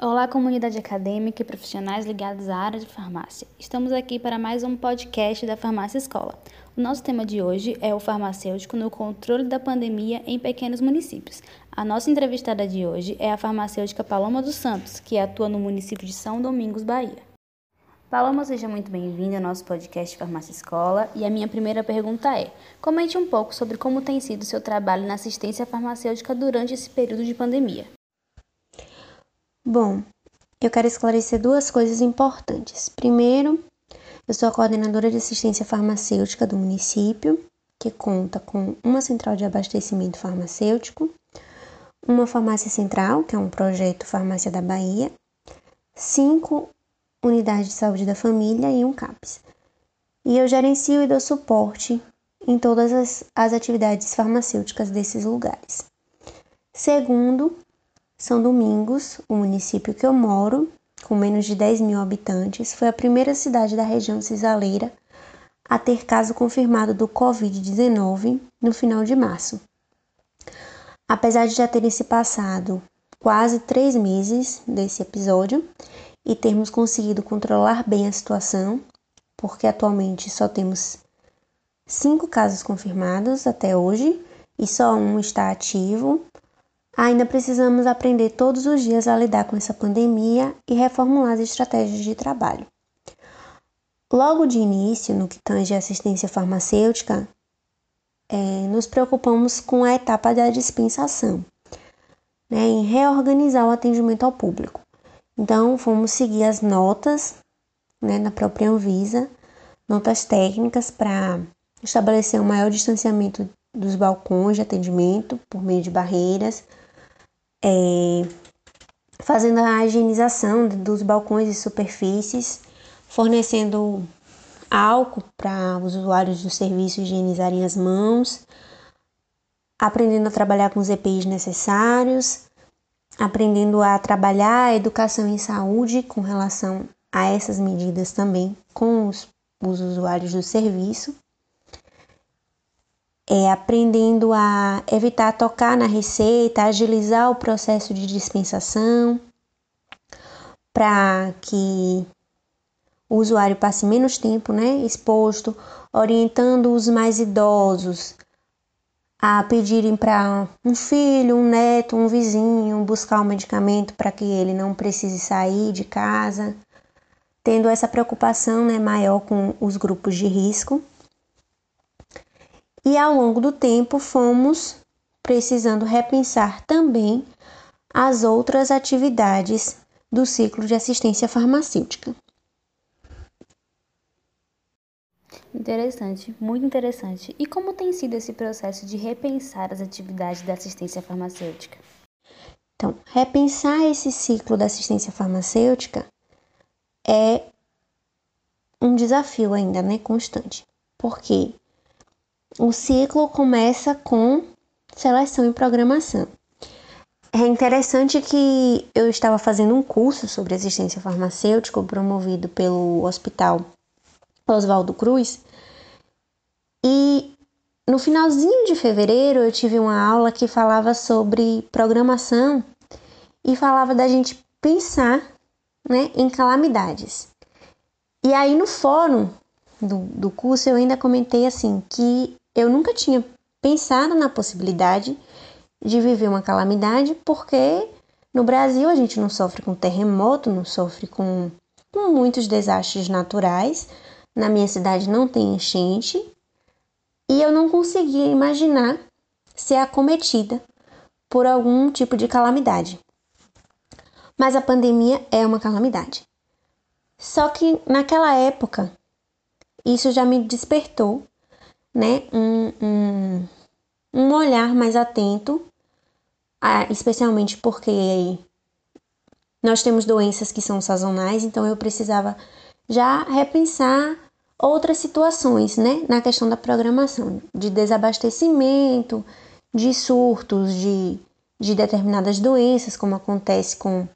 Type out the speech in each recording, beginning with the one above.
Olá, comunidade acadêmica e profissionais ligados à área de farmácia. Estamos aqui para mais um podcast da Farmácia Escola. O nosso tema de hoje é o farmacêutico no controle da pandemia em pequenos municípios. A nossa entrevistada de hoje é a farmacêutica Paloma dos Santos, que atua no município de São Domingos, Bahia. Paloma, seja muito bem-vinda ao nosso podcast Farmácia Escola. E a minha primeira pergunta é: comente um pouco sobre como tem sido o seu trabalho na assistência farmacêutica durante esse período de pandemia. Bom, eu quero esclarecer duas coisas importantes. Primeiro, eu sou a coordenadora de assistência farmacêutica do município, que conta com uma central de abastecimento farmacêutico, uma farmácia central, que é um projeto Farmácia da Bahia, cinco unidades de saúde da família e um CAPS. E eu gerencio e dou suporte em todas as, as atividades farmacêuticas desses lugares. Segundo, são Domingos, o município que eu moro, com menos de 10 mil habitantes, foi a primeira cidade da região cisaleira a ter caso confirmado do Covid-19 no final de março. Apesar de já terem se passado quase três meses desse episódio e termos conseguido controlar bem a situação, porque atualmente só temos cinco casos confirmados até hoje e só um está ativo, Ainda precisamos aprender todos os dias a lidar com essa pandemia e reformular as estratégias de trabalho. Logo de início, no que tange a assistência farmacêutica, é, nos preocupamos com a etapa da dispensação, né, em reorganizar o atendimento ao público. Então, fomos seguir as notas né, da própria Anvisa, notas técnicas para estabelecer um maior distanciamento dos balcões de atendimento por meio de barreiras, é, fazendo a higienização dos balcões e superfícies, fornecendo álcool para os usuários do serviço higienizarem as mãos, aprendendo a trabalhar com os EPIs necessários, aprendendo a trabalhar a educação em saúde com relação a essas medidas também com os, os usuários do serviço é, aprendendo a evitar tocar na receita, agilizar o processo de dispensação, para que o usuário passe menos tempo né, exposto, orientando os mais idosos a pedirem para um filho, um neto, um vizinho buscar o um medicamento para que ele não precise sair de casa, tendo essa preocupação né, maior com os grupos de risco e ao longo do tempo fomos precisando repensar também as outras atividades do ciclo de assistência farmacêutica. Interessante, muito interessante. E como tem sido esse processo de repensar as atividades da assistência farmacêutica? Então, repensar esse ciclo da assistência farmacêutica é um desafio ainda, né, constante. Porque o ciclo começa com seleção e programação. É interessante que eu estava fazendo um curso sobre assistência farmacêutica promovido pelo Hospital Oswaldo Cruz e no finalzinho de fevereiro eu tive uma aula que falava sobre programação e falava da gente pensar né, em calamidades. E aí no fórum do, do curso eu ainda comentei assim que eu nunca tinha pensado na possibilidade de viver uma calamidade, porque no Brasil a gente não sofre com terremoto, não sofre com, com muitos desastres naturais. Na minha cidade não tem enchente e eu não conseguia imaginar ser acometida por algum tipo de calamidade. Mas a pandemia é uma calamidade. Só que naquela época, isso já me despertou né, um, um, um olhar mais atento, a, especialmente porque nós temos doenças que são sazonais, então eu precisava já repensar outras situações, né, na questão da programação, de desabastecimento, de surtos, de, de determinadas doenças, como acontece com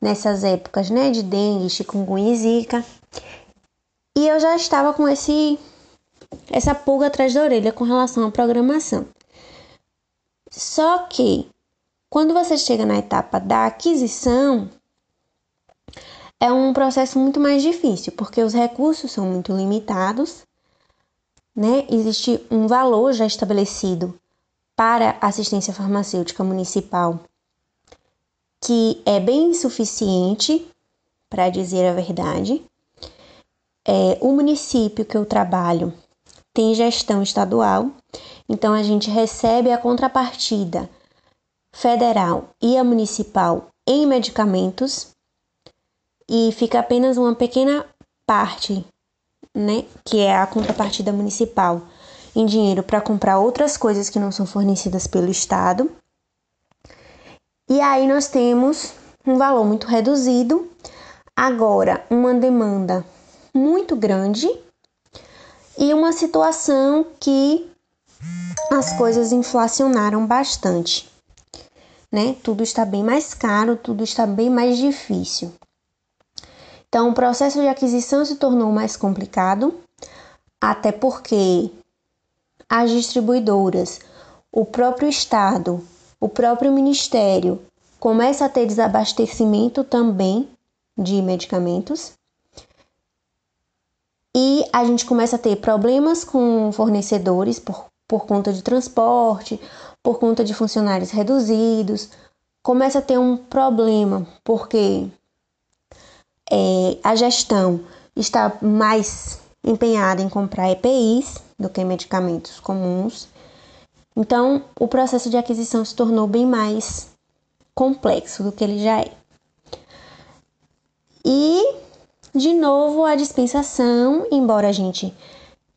nessas épocas, né, de dengue, chikungunya e zika. E eu já estava com esse essa pulga atrás da orelha com relação à programação. Só que quando você chega na etapa da aquisição é um processo muito mais difícil, porque os recursos são muito limitados, né? Existe um valor já estabelecido para assistência farmacêutica municipal que é bem insuficiente, para dizer a verdade. É, o município que eu trabalho tem gestão estadual, então a gente recebe a contrapartida federal e a municipal em medicamentos e fica apenas uma pequena parte, né, que é a contrapartida municipal em dinheiro para comprar outras coisas que não são fornecidas pelo estado. E aí nós temos um valor muito reduzido, agora uma demanda muito grande e uma situação que as coisas inflacionaram bastante. Né? Tudo está bem mais caro, tudo está bem mais difícil. Então, o processo de aquisição se tornou mais complicado, até porque as distribuidoras, o próprio Estado, o próprio Ministério começa a ter desabastecimento também de medicamentos. A gente começa a ter problemas com fornecedores por, por conta de transporte, por conta de funcionários reduzidos. Começa a ter um problema porque é, a gestão está mais empenhada em comprar EPIs do que medicamentos comuns. Então, o processo de aquisição se tornou bem mais complexo do que ele já é. E, de novo, a dispensação, embora a gente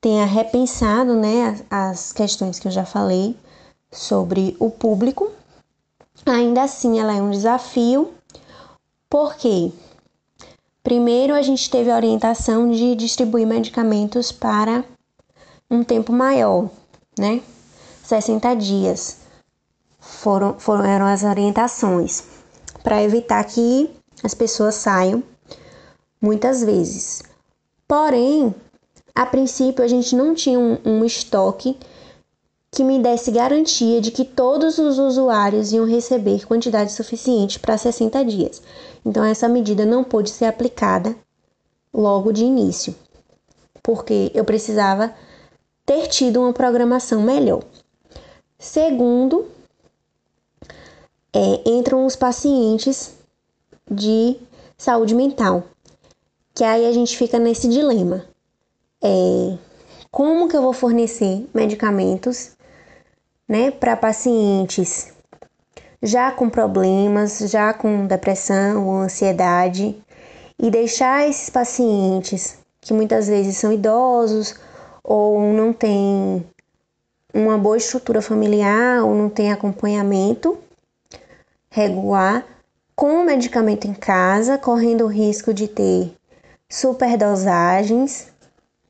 tenha repensado né, as questões que eu já falei sobre o público, ainda assim ela é um desafio, porque primeiro a gente teve a orientação de distribuir medicamentos para um tempo maior, né? 60 dias foram, foram eram as orientações para evitar que as pessoas saiam muitas vezes. Porém, a princípio a gente não tinha um, um estoque que me desse garantia de que todos os usuários iam receber quantidade suficiente para 60 dias. Então, essa medida não pôde ser aplicada logo de início, porque eu precisava ter tido uma programação melhor. Segundo, é, entram os pacientes de saúde mental, que aí a gente fica nesse dilema. É, como que eu vou fornecer medicamentos né, para pacientes já com problemas, já com depressão ou ansiedade, e deixar esses pacientes que muitas vezes são idosos ou não têm uma boa estrutura familiar ou não tem acompanhamento regular com o medicamento em casa, correndo o risco de ter superdosagens,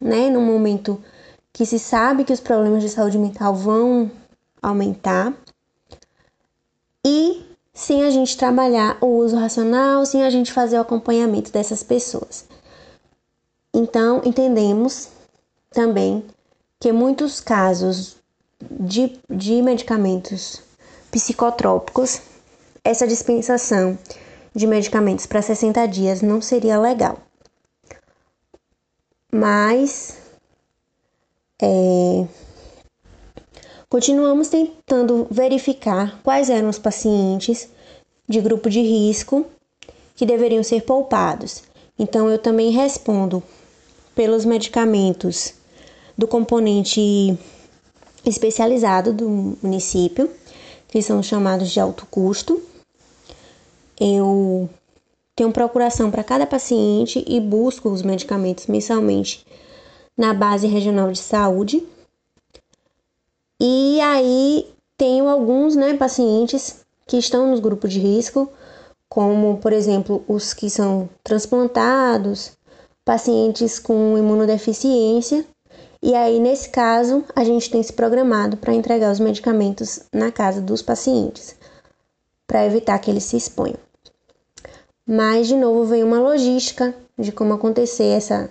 né, no momento que se sabe que os problemas de saúde mental vão aumentar. E sem a gente trabalhar o uso racional, sem a gente fazer o acompanhamento dessas pessoas. Então, entendemos também que muitos casos de, de medicamentos psicotrópicos, essa dispensação de medicamentos para 60 dias não seria legal. Mas é, continuamos tentando verificar quais eram os pacientes de grupo de risco que deveriam ser poupados. Então, eu também respondo pelos medicamentos do componente especializado do município, que são chamados de alto custo. Eu tenho procuração para cada paciente e busco os medicamentos mensalmente na base regional de saúde. E aí tenho alguns né, pacientes que estão nos grupos de risco, como por exemplo os que são transplantados, pacientes com imunodeficiência e aí, nesse caso, a gente tem se programado para entregar os medicamentos na casa dos pacientes, para evitar que eles se exponham. Mas, de novo, vem uma logística de como acontecer essa,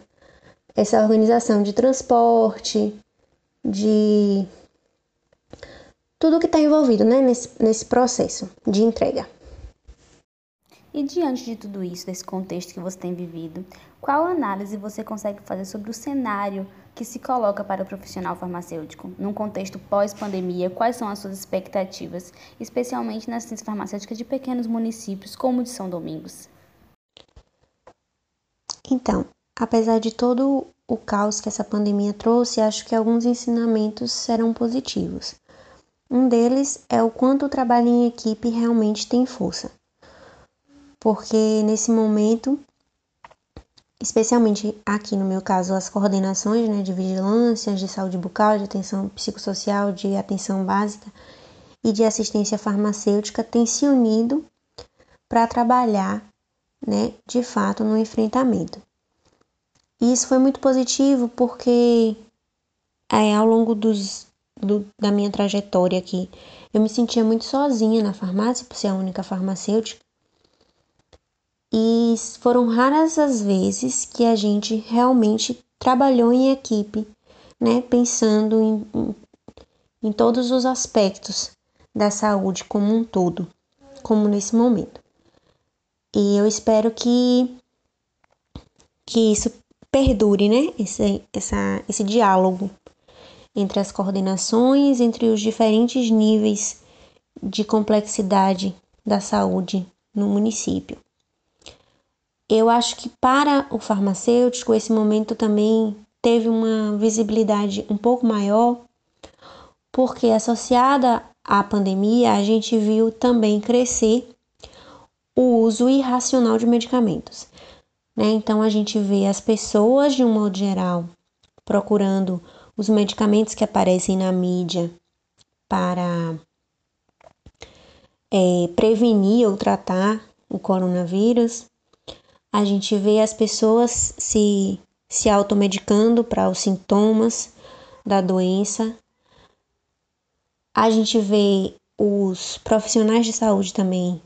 essa organização de transporte, de tudo que está envolvido né, nesse, nesse processo de entrega. E diante de tudo isso, desse contexto que você tem vivido, qual análise você consegue fazer sobre o cenário que se coloca para o profissional farmacêutico num contexto pós-pandemia? Quais são as suas expectativas, especialmente na assistência farmacêutica de pequenos municípios como o de São Domingos? Então, apesar de todo o caos que essa pandemia trouxe, acho que alguns ensinamentos serão positivos. Um deles é o quanto o trabalho em equipe realmente tem força. Porque nesse momento, especialmente aqui no meu caso, as coordenações né, de vigilância, de saúde bucal, de atenção psicossocial, de atenção básica e de assistência farmacêutica têm se unido para trabalhar né, de fato no enfrentamento. E isso foi muito positivo porque é, ao longo dos, do, da minha trajetória aqui, eu me sentia muito sozinha na farmácia, por ser a única farmacêutica. E foram raras as vezes que a gente realmente trabalhou em equipe, né, pensando em, em, em todos os aspectos da saúde como um todo, como nesse momento. E eu espero que, que isso perdure, né? Esse, essa, esse diálogo entre as coordenações, entre os diferentes níveis de complexidade da saúde no município. Eu acho que para o farmacêutico esse momento também teve uma visibilidade um pouco maior, porque associada à pandemia a gente viu também crescer o uso irracional de medicamentos. Né? Então a gente vê as pessoas, de um modo geral, procurando os medicamentos que aparecem na mídia para é, prevenir ou tratar o coronavírus. A gente vê as pessoas se, se automedicando para os sintomas da doença. A gente vê os profissionais de saúde também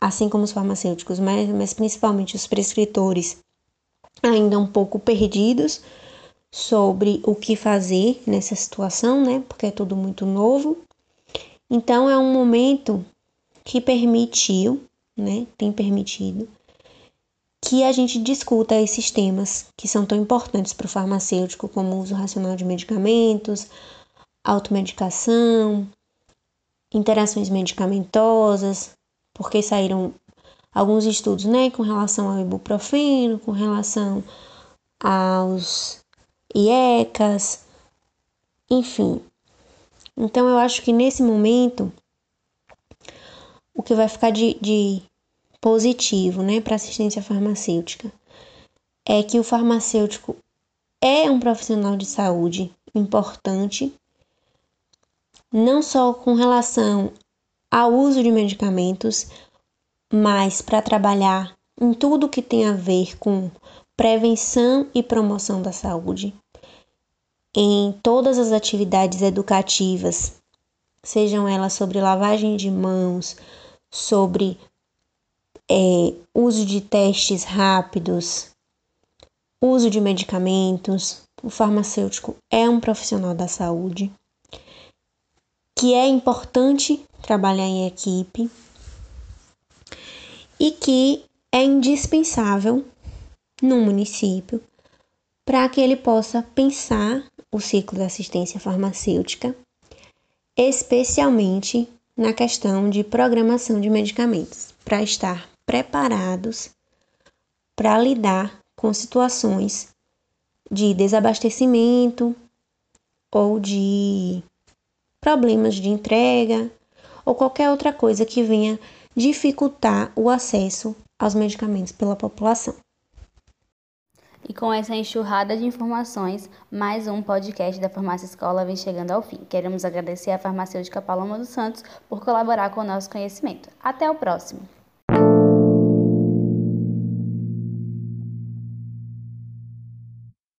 assim como os farmacêuticos, mas, mas principalmente os prescritores, ainda um pouco perdidos sobre o que fazer nessa situação, né? Porque é tudo muito novo. Então é um momento que permitiu, né? Tem permitido que a gente discuta esses temas que são tão importantes para o farmacêutico, como o uso racional de medicamentos, automedicação, interações medicamentosas, porque saíram alguns estudos, né, com relação ao ibuprofeno, com relação aos IECAS, enfim. Então eu acho que nesse momento o que vai ficar de, de positivo, né, para assistência farmacêutica é que o farmacêutico é um profissional de saúde importante, não só com relação ao uso de medicamentos, mas para trabalhar em tudo que tem a ver com prevenção e promoção da saúde, em todas as atividades educativas, sejam elas sobre lavagem de mãos, sobre é, uso de testes rápidos, uso de medicamentos. O farmacêutico é um profissional da saúde que é importante trabalhar em equipe e que é indispensável no município para que ele possa pensar o ciclo da assistência farmacêutica, especialmente na questão de programação de medicamentos, para estar preparados para lidar com situações de desabastecimento ou de problemas de entrega ou qualquer outra coisa que venha dificultar o acesso aos medicamentos pela população. E com essa enxurrada de informações, mais um podcast da Farmácia Escola vem chegando ao fim. Queremos agradecer à farmacêutica Paloma dos Santos por colaborar com o nosso conhecimento. Até o próximo!